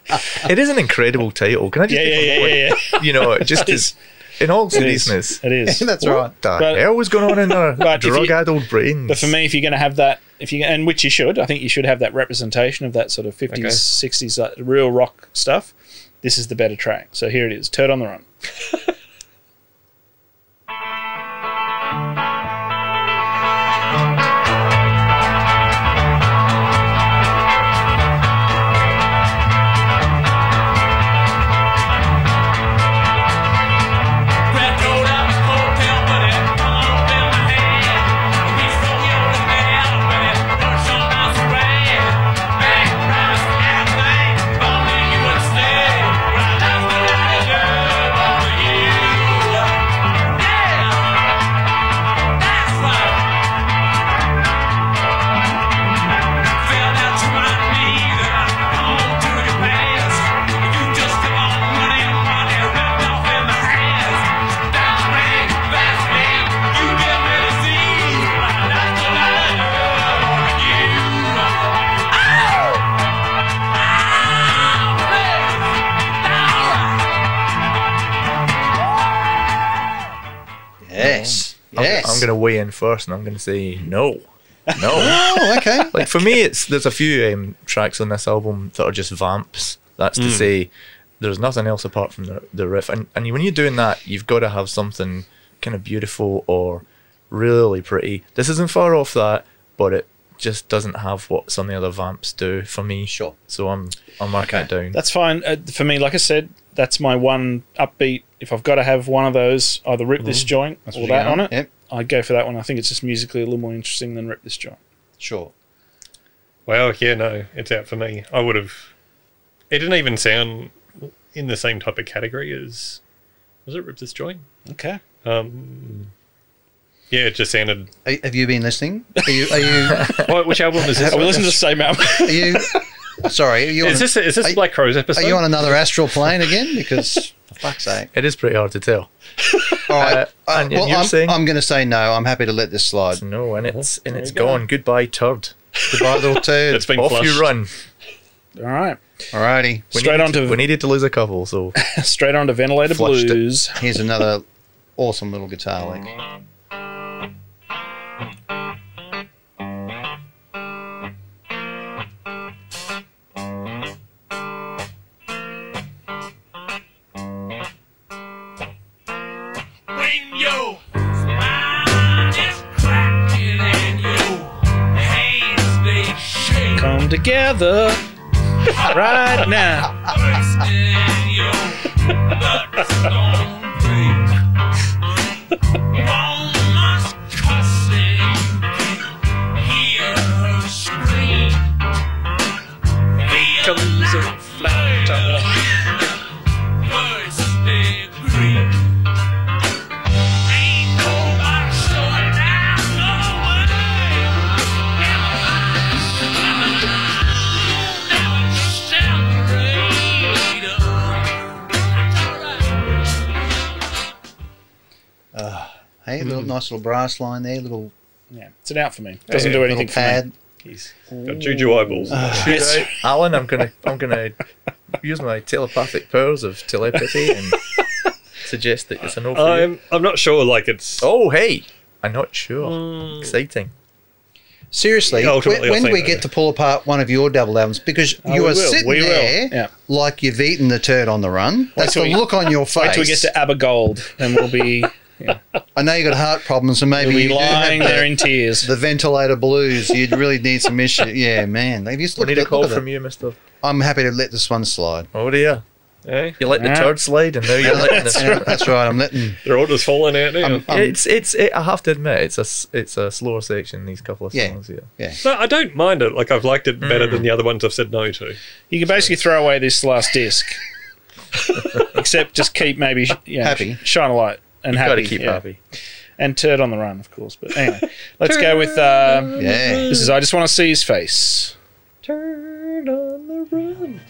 It is an incredible title. Can I just Yeah, yeah, yeah, yeah, yeah. You know, just It is. is. In all seriousness, It is. That's what right. the But- hell was going on in their But drug-addled brains? But for me, if you're going to have that, if you and which you should, I think you should have that representation of that sort of 50s, Okay. 60s like, uh, real rock stuff. This is the better track. So here it is, Turd on the Run. Yes. I'm, I'm going to weigh in first, and I'm going to say no, no. Oh, okay. like for me, it's there's a few um, tracks on this album that are just vamps. That's to say, there's nothing else apart from the, the riff. And and when you're doing that, you've got to have something kind of beautiful or really pretty. This isn't far off that, but it just doesn't have what some of the other vamps do for me. Sure. So I'm I'm marking it down. That's fine. Uh, for me, like I said, that's my one upbeat. If I've got to have one of those, either Rip This Joint That's or what you're that going on it, Yep. I'd go for that one. I think it's just musically a little more interesting than Rip This Joint. Sure. Well, yeah, no, it's out for me. I would have. It didn't even sound in the same type of category as. Was it Rip This Joint? Okay. Um, yeah, it just sounded. Are, have you been listening? Are you? Are you? What, which album is this? Are we listening to the same album? Are you? Sorry. Are you? Is on, this is this are, Black Crowes episode? Are you on another astral plane again? Because for fuck's sake. It is pretty hard to tell. All right. Uh, Uh, and well, you're I'm, saying- I'm going to say no. I'm happy to let this slide. No, and it's and There it's you go. gone. Goodbye, turd. Goodbye, little turd. It's been Off flushed. you run. All right. Alrighty. We Straight on to we needed to lose a couple, so straight on to Ventilator Flushed it. Blues. Here's another awesome little guitar lick. Together right now. Nice little brass line there, little, Yeah, it's an out for me. Doesn't Yeah, do little anything for me. pad. He's got juju eyeballs. Yes. Alan, I'm gonna I'm gonna use my telepathic powers of telepathy and suggest that it's a no for you. I'm I'm not sure. Like it's. Oh hey, I'm not sure. Hmm. Exciting. Seriously, Yeah, ultimately, when, I'll when do we say get to pull apart one of your double albums? Because Oh, you we are will, sitting we will, there yeah. like you've eaten the turd on the run. That's till the we- look on your face. Wait till we get to ABBA Gold, and we'll be, yeah, I know you got heart problems, so maybe you be do have lying the, there in tears. the ventilator blues. You'd really need some issue. Yeah, man. Have you We look need at a call look from it. you, Mister. I'm happy to let this one slide. Oh dear, Eh? you let the Yeah. turd slide, and now you're letting Yeah, that's right. I'm letting. They're all just falling out now. I'm- I'm- It's it's it, I have to admit it's a s- it's a slower section. These couple of Yeah. songs here. Yeah. no, I don't mind it. Like I've liked it better than the other ones I've said no to. You can basically throw away this last disc, except just keep maybe you know, Happy. shine a light, and Got happy. to keep yeah. happy. and turd on the run, of course. But anyway, let's go with um, Yeah. this is I just want to see his face. Turn on the run.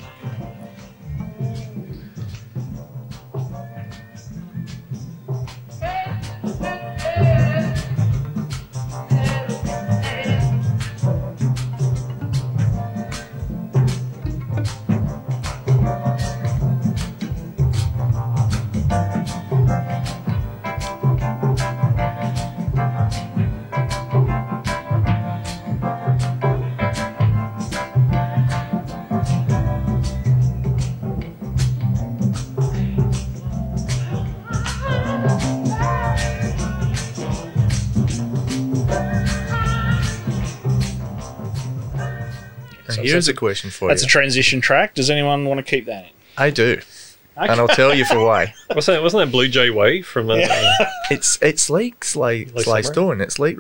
Here's a question for That's you. That's a transition track. Does anyone want to keep that in? I do, and I'll tell you for why. Wasn't that, wasn't that Blue Jay Way from uh, It's it's like Sly Like Sly Stone. It's like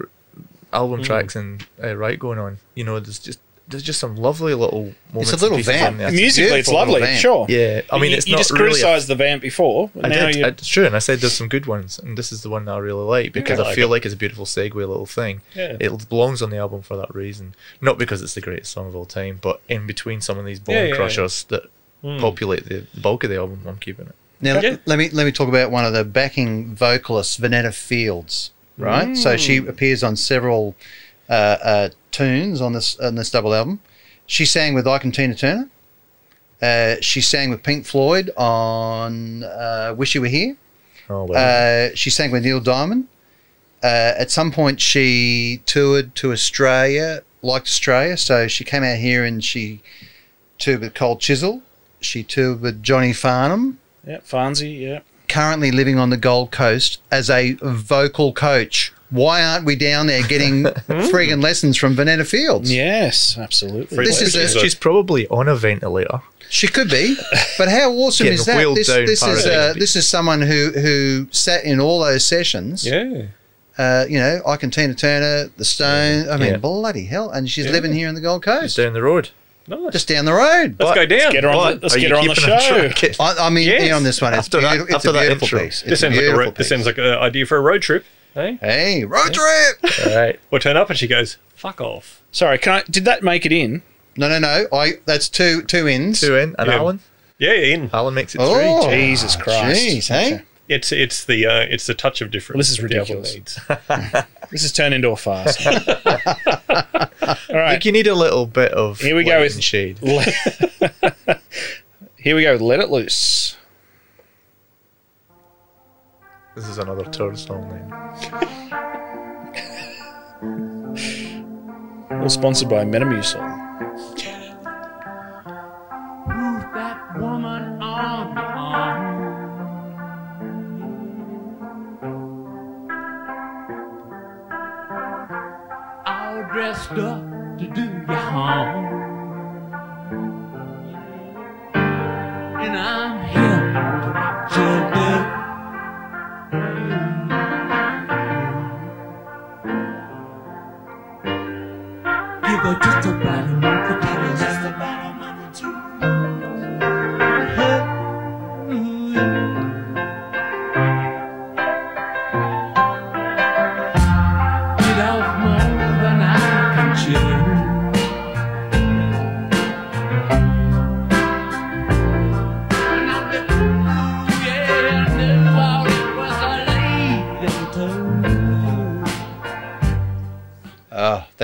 album Mm. tracks and uh, right going on. You know, there's just there's just some lovely little moments. It's a little and pieces vamp. on there. Musically, it's beautiful lovely. vamp. Sure. Yeah, I mean, you, it's you not just really. a- criticised the vamp before. I now did. you. It's true, and I said there's some good ones, and this is the one that I really like because I I, like feel it. like it's a beautiful segue little thing. Yeah. It belongs on the album for that reason, not because it's the greatest song of all time, but in between some of these bone Yeah, yeah, yeah. crushers that Mm. populate the, the bulk of the album, I'm keeping it. Now Yeah. let me let me talk about one of the backing vocalists, Venetta Fields. Right, so she appears on several uh, uh, tunes on this on this double album. She sang with Ike and Tina Turner. Uh, she sang with Pink Floyd on uh, "Wish You Were Here." Oh well, Uh, she sang with Neil Diamond. Uh, at some point, she toured to Australia, liked Australia, so she came out here and she toured with Cold Chisel. She toured with Johnny Farnham yeah, Farnsey. Yeah. currently living on the Gold Coast as a vocal coach. Why aren't we down there getting friggin' lessons from Venetta Fields? Yes, absolutely. This is she's, a- she's probably on a ventilator. She could be, but how awesome is that? This, this is uh, Paradise. this is someone who who sat in all those sessions. Yeah. Uh, you know, Ike and Tina Turner, The Stone. I mean, Yeah. bloody hell! And she's Yeah. living here in the Gold Coast. Just down the road. Nice. just down the road. Let's go down. Let's Get her on. The, let's get her on the show. track? I, I mean, Yes. on this one, it's, After that- beautiful, it's after a beautiful intro. piece. It's This a sounds like a beautiful ro- this piece. sounds like an idea for a road trip. Hey, Hey, road trip! All right. we'll turn up and she goes, "Fuck off." Sorry, can I? Did that make it in? No, no, no. I that's two two ins. Two in, and Yeah. Alan. Yeah, in. Alan makes it Oh, three. Jesus Christ. Jeez, hey. It's it's the uh, it's the touch of difference. Well, this is that the album ridiculous. needs. This has turned into a farce. All right. Like you need a little bit of Here we go light with- and shade. Here we go. Let it loose. This is another tour song then. All sponsored by Metamucil. Move that woman on your arm. All dressed up to do you harm. And I'm here to watch you do. Her just a month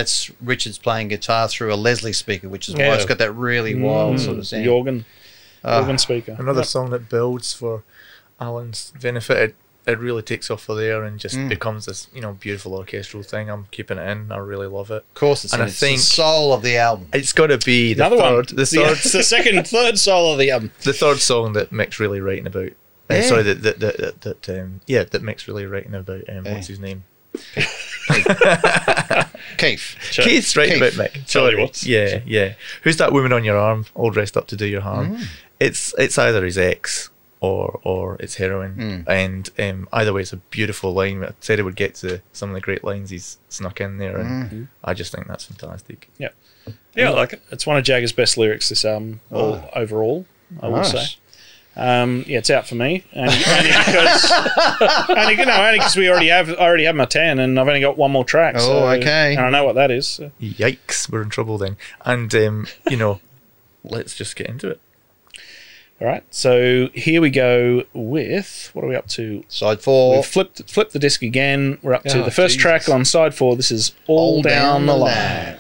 that's Richard's playing guitar through a Leslie speaker, which is why it's got that really wild sort of sound. Jorgen. Ah. Jorgen speaker. Another Yep. song that builds for Alan's benefit. It, it really takes off for there and just Mm. becomes this, you know, beautiful orchestral thing. I'm keeping it in. I really love it. Of course, it's, And in. I think- the soul of the album. It's got to be the Another third, one. the The, third, it's the second, third soul of the album. the third song that Mick's really writing about. Uh, sorry, that that that, that, that um, yeah, that Mick's really writing about. Um, Yeah. What's his name? Keith. Ch- Keith's writing Keith. about Mick. Charlie Watts. Yeah, yeah. Who's that woman on your arm, all dressed up to do your harm? Mm. It's it's either his ex or or it's heroin, Mm. and um, either way, it's a beautiful line. I said it would get to some of the great lines he's snuck in there, and Mm. I just think that's fantastic. Yeah, yeah, I like it. It's one of Jagger's best lyrics this album, all, overall, I will Nice. say. Um, yeah, it's out for me, only, only because only, you know, only because we already have I already have my ten, and I've only got one more track. Oh, so- okay. And I know what that is. so. Yikes, we're in trouble then. And um, you know, let's just get into it. All right, so here we go with what are we up to? Side four. We've flipped flipped the disc again. We're up to Oh, the first Jesus. track on side four. This is all, down, the line. Let's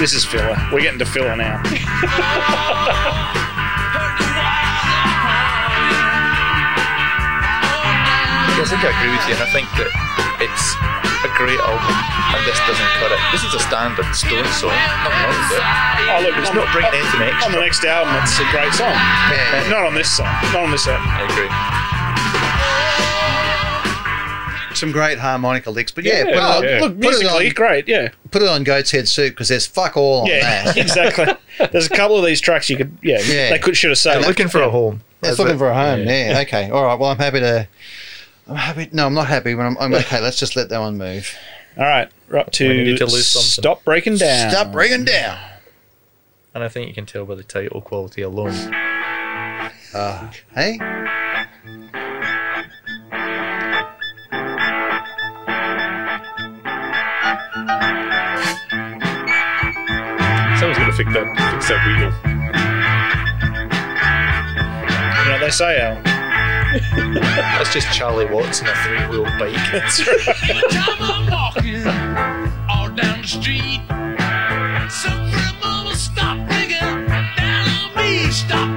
this is filler. We're getting to filler now. Heard the walls are high. I think I agree with you, and I think that it's a great album, and this doesn't cut it. This is a standard Stone song. Nothing wrong with it. Oh, look, It's not the- bringing anything On the next album, it's a great song. Yeah. Not on this song. Not on this album. I agree. Some great harmonica licks, but yeah, Yeah, put, it on, yeah. Look, put it musically, on, great. Yeah. put it on Goat's Head Soup because there's fuck all on Yeah, that. exactly. There's a couple of these tracks you could, yeah, Yeah. they could should have saved. Looking for a home. It's That's looking it. for a home. Yeah. Okay. All right. Well, I'm happy to. I'm happy. No, I'm not happy. When I'm, I'm okay. Let's just let that one move. All right, we're up to, We need to lose something. stop breaking down. Stop bringing down. And I think you can tell by the title quality alone. Uh, hey. Fix that, fix that wheel. You know what they say, Al. That's just Charlie Watts in a three wheel bike. That's right. Time I'm walking all down the street. Some pretty mama stop bringing down on me. Stop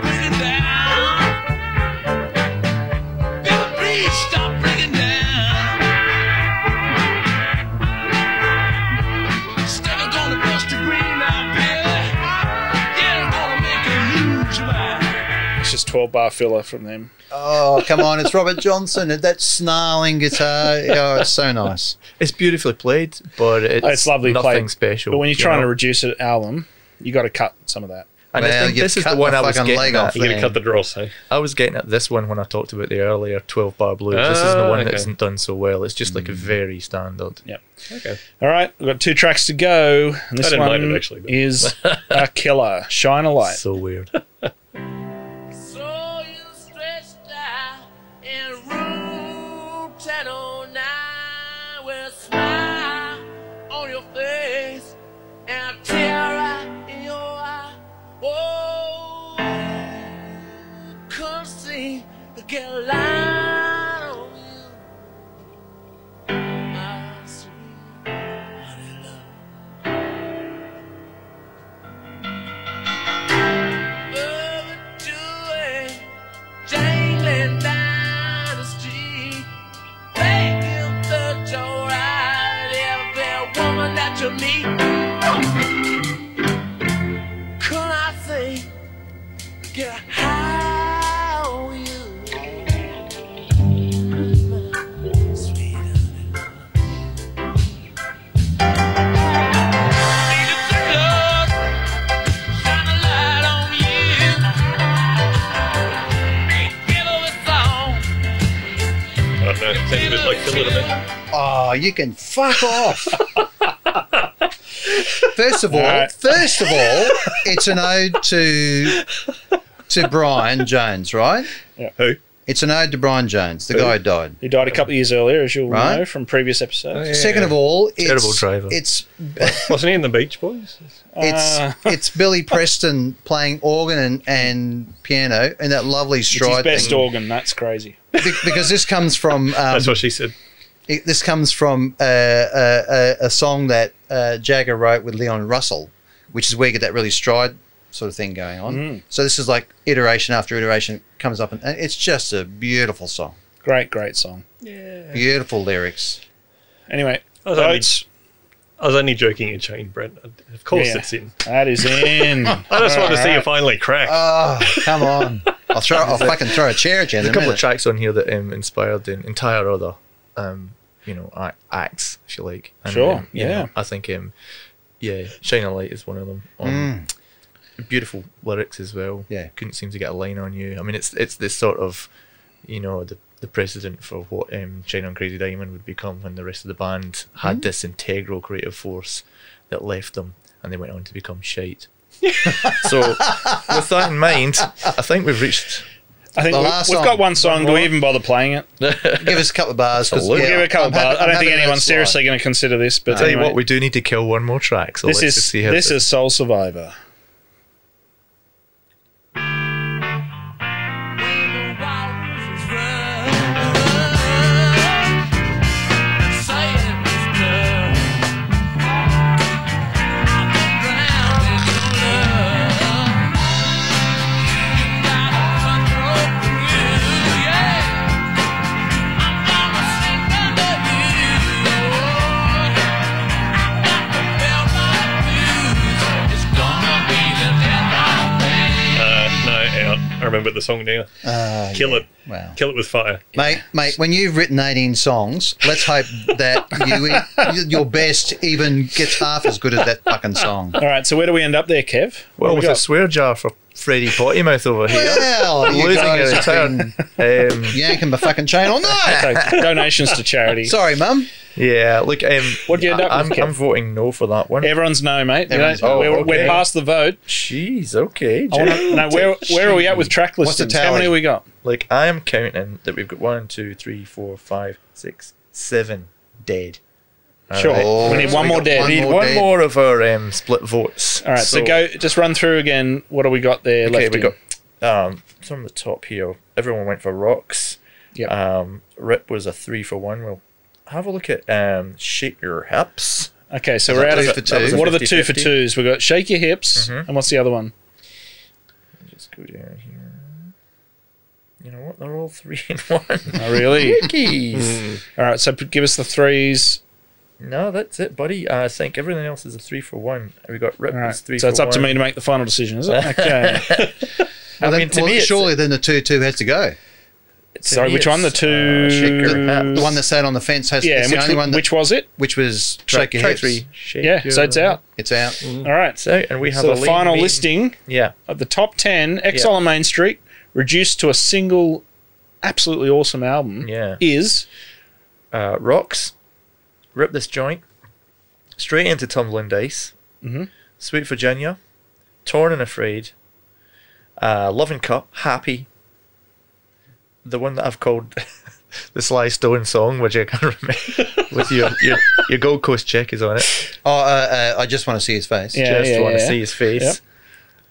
12 bar filler from them. Oh, come on! It's Robert Johnson. That snarling guitar. Oh, it's so nice. It's beautifully played, but it's, Oh, it's lovely nothing played. special. But when you're you trying to reduce an album, you got to cut some of that. and I think this is the one I was getting leg at. You're going to cut the dross, eh? I was getting at this one when I talked about the earlier 12 bar blues. this is the Ah, one that okay. isn't done so well. It's just like a very standard. Yep. Okay. All right, we've got two tracks to go. And this I didn't one mind it, actually, is a killer. Shine a light. So weird. see a you can fuck off. First of all, Alright. first of all, it's an ode to to Brian Jones, right? Who? It's an ode to Brian Jones, the guy who died. He died a couple of years earlier, as you'll Right. know from previous episodes. Yeah. Second of all, it's, Terrible driver. It's Wasn't he in the Beach Boys? it's Uh, it's Billy Preston playing organ and, and piano and that lovely it's his stride best thing. organ. That's crazy. Be- because this comes from um, That's what she said. It, this comes from uh, a, a, a song that uh, Jagger wrote with Leon Russell, which is where you get that really stride sort of thing going on. Mm. So this is like iteration after iteration comes up, and, and it's just a beautiful song. Great, great song. Yeah. Beautiful lyrics. Anyway, I was only- votes. I was only joking in chain, Brent. Of course Yeah. it's in. That is in. I just want to see you finally crack. Oh, come on! I'll throw. I'll fucking throw a chair at you There's a a couple of tracks on here that um, inspired the entire other, um, you know, acts, if you like. And, Sure, um, yeah. know, I think, um, yeah, Shine a Light is one of them. Um, Mm. Beautiful lyrics as well. Yeah. Couldn't seem to get a line on you. I mean, it's it's this sort of, you know, the the precedent for what um, Shine on Crazy Diamond would become when the rest of the band had Mm. this integral creative force that left them and they went on to become shite. so, with that in mind, I think we've reached I think The we, last we've song. got one song. Do we even bother playing it? Give us a couple of bars. 'cause, Absolutely. yeah, Give it a couple I'm of bars. happy- I don't think anyone's seriously going to consider this. But tell you what, we do need to kill one more track. So this let's is just see how this it- is Soul Survivor. Remember the song now. Uh, Kill yeah. it. Wow. Kill it with fire. Mate, mate, when you've written 18 songs, let's hope that you, your best even gets half as good as that fucking song. All right, so where do we end up there, Kev? Well, we with a swear jar for Freddie Pottymouth over here. Well, Losing his turn. have return. been Um, yanking my fucking chain all night. So, donations to charity. Sorry, mum. yeah, look, um, What do you end up I'm, with, Kev? I'm voting no for that one. Everyone's no, mate. You know, no. we're, Oh, we're past the vote. Jeez, okay. I wanna, no, where, where are we at with track What's the listings? How many tally? we got? Like, I am counting that we've got one, two, three, four, five, six, seven dead. All Sure. right. we need so one we more dead. one We need more one dead. more of our um, split votes. All right, so, go. Just run through again. What do we got there? Okay, left we got um, from the top here. Everyone went for rocks. Yep. Um, Rip was a three for one. We'll have a look at um, shake your hips. Okay, so we're out of two it. two? That was a What are the two for 50-50? twos? We've got shake your hips, Mhm. and what's the other one? Just go down here. You know what? They're all three in one. Oh, really? Quickies. All right, so p- give us the threes. No, that's it, buddy. I think everything else is a three for one. We got Rip right, three so for it's up to me to make the final decision, is it? Okay. I Well, mean, then, to well, me, it's- surely then the 2 2 has to go. to Sorry, which one? The it's, two- uh, shake. The one that sat on the fence has yeah, it's and the which, only one that, which was it? which was Track, Shake Your track three. Shake Yeah, so it's out. It's out. All right. It's out, and we have So a the final mean- listing Yeah. of the top 10 Exile on Main Street, reduced to a single absolutely awesome album, Yeah. is uh, rocks, rip this joint, straight into tumbling dice, Mhm. sweet Virginia, torn and afraid, uh, loving cup, happy. The one that I've called the Sly Stone song, which I can't remember, with your, your your Gold Coast check is on it. Oh, uh, uh, I just want to see his face. Yeah. Just want to yeah. see his face. Yep.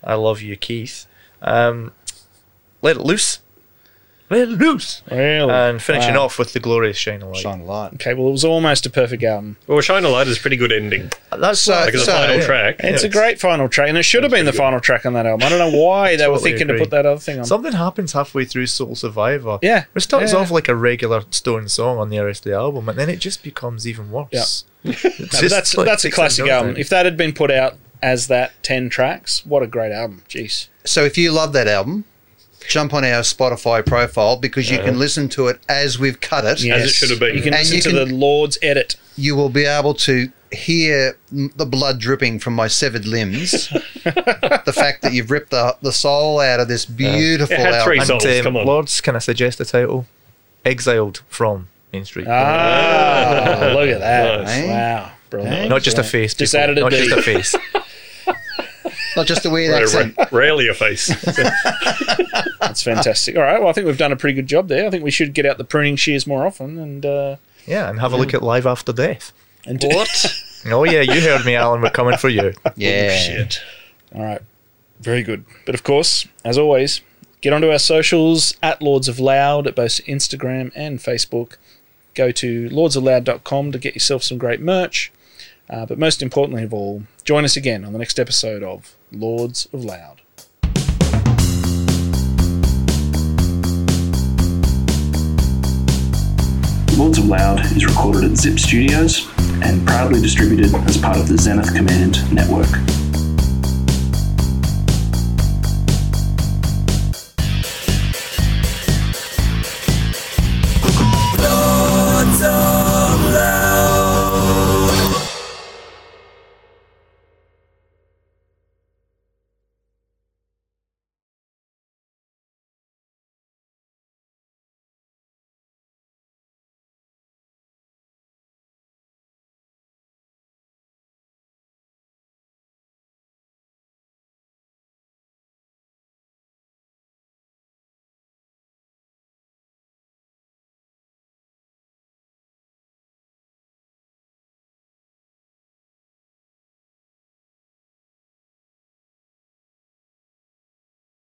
I love you, Keith. Um, let it loose. Let it loose. Really? And finishing Wow. off with the glorious Shine of Light. Shine a light. Okay, well, it was almost a perfect album. Well, Shine a Light is a pretty good ending. That's So- Like as a So- final yeah. track. It's a Yes. great final track, and it should have been the final track on that album. I don't know why they were Totally thinking to agree. put that other thing on. Something happens halfway through Soul Survivor. yeah, It starts yeah. off like a regular Stone song on the rest of the album, and then it just becomes even worse. Yeah. It's No, but just that's like that's a takes classic that album. down. If that had been put out as that ten tracks, what a great album! Jeez. So if you love that album, jump on our Spotify profile because you can listen to it as we've cut it. As it should have been. You can And listen you to can- the Lord's edit. You will be able to hear m- the blood dripping from my severed limbs. the fact that you've ripped the, the soul out of this beautiful It had three album. songs. And, um, come on. Lords, can I suggest a title? Exiled from Main Street. Ah, look at that! Nice. Wow, brilliant. Not just a face. Just people. added a Not D. just a face. Not just a weird Ra- accent. ra- rarely a face. That's fantastic. All right, well, I think we've done a pretty good job there. I think we should get out the pruning shears more often and uh, Yeah, and have a look at Live After Death. and do What? Oh yeah, you heard me, Alan. We're coming for you. yeah. Shit. All right. Very good. But of course, as always, get onto our socials at Lords of Loud at both Instagram and Facebook. Go to lordsofloud.com to get yourself some great merch. Uh, but most importantly of all, join us again on the next episode of Lords of Loud. Lords of Loud is recorded at Zip Studios and proudly distributed as part of the Zenith Command network.